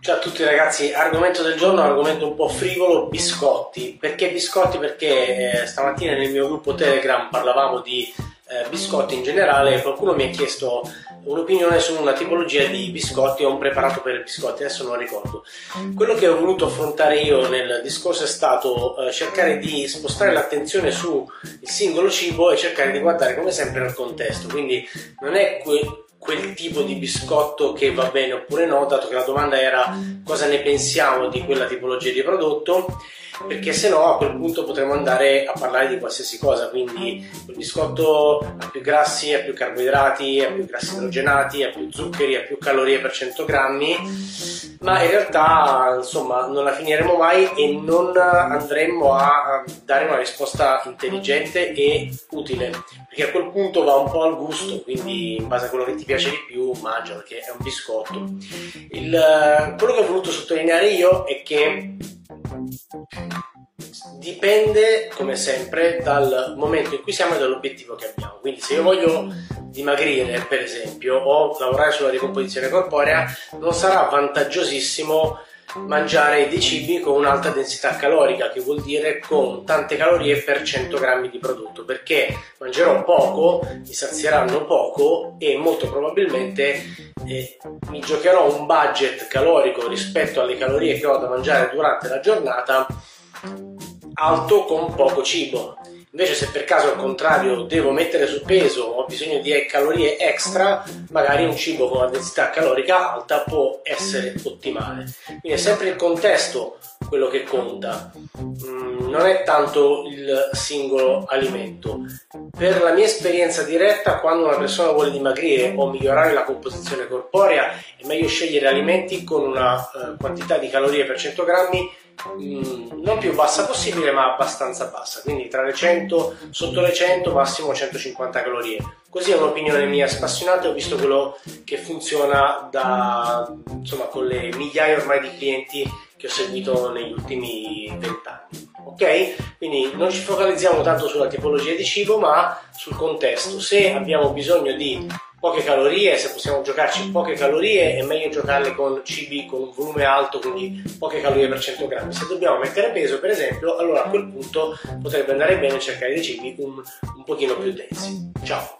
Ciao a tutti ragazzi, argomento del giorno, argomento un po' frivolo, biscotti. Perché biscotti? Perché eh, stamattina nel mio gruppo Telegram parlavamo di eh, biscotti in generale e qualcuno mi ha chiesto un'opinione su una tipologia di biscotti o un preparato per biscotti, adesso non ricordo. Quello che ho voluto affrontare io nel discorso è stato eh, cercare di spostare l'attenzione sul singolo cibo e cercare di guardare come sempre nel contesto, quindi non è que- quel tipo di biscotto che va bene oppure no, dato che la domanda era cosa ne pensiamo di quella tipologia di prodotto, perché se no a quel punto potremmo andare a parlare di qualsiasi cosa, quindi quel biscotto ha più grassi, ha più carboidrati, ha più grassi idrogenati, ha più zuccheri, ha più calorie per 100 grammi, ma in realtà insomma non la finiremo mai e non andremo a dare una risposta intelligente e utile, perché a quel punto va un po' al gusto, quindi in base a quello che ti piace di più mangia perché è un biscotto. Il, quello che ho voluto sottolineare io è che dipende come sempre dal momento in cui siamo e dall'obiettivo che abbiamo. Quindi se io voglio dimagrire per esempio o lavorare sulla ricomposizione corporea non sarà vantaggiosissimo mangiare dei cibi con un'alta densità calorica, che vuol dire con tante calorie per 100 grammi di prodotto, perché mangerò poco, mi sazieranno poco e molto probabilmente eh, mi giocherò un budget calorico rispetto alle calorie che ho da mangiare durante la giornata alto con poco cibo. Invece se per caso al contrario devo mettere sul peso, ho bisogno di calorie extra, magari un cibo con una densità calorica alta può essere ottimale. Quindi è sempre il contesto quello che conta, mm, non è tanto il singolo alimento. Per la mia esperienza diretta, quando una persona vuole dimagrire o migliorare la composizione corporea, è meglio scegliere alimenti con una uh, quantità di calorie per 100 grammi Mm, non più bassa possibile ma abbastanza bassa. Quindi tra le 100 sotto le 100 massimo 150 calorie. Così è un'opinione mia spassionata ho visto quello che funziona da insomma con le migliaia ormai di clienti che ho seguito negli ultimi 20 anni ok? Quindi non ci focalizziamo tanto sulla tipologia di cibo ma sul contesto. Se abbiamo bisogno di poche calorie, se possiamo giocarci poche calorie è meglio giocarle con cibi con un volume alto, quindi poche calorie per 100 grammi. Se dobbiamo mettere peso, per esempio, allora a quel punto potrebbe andare bene cercare dei cibi un, un pochino più densi. Ciao!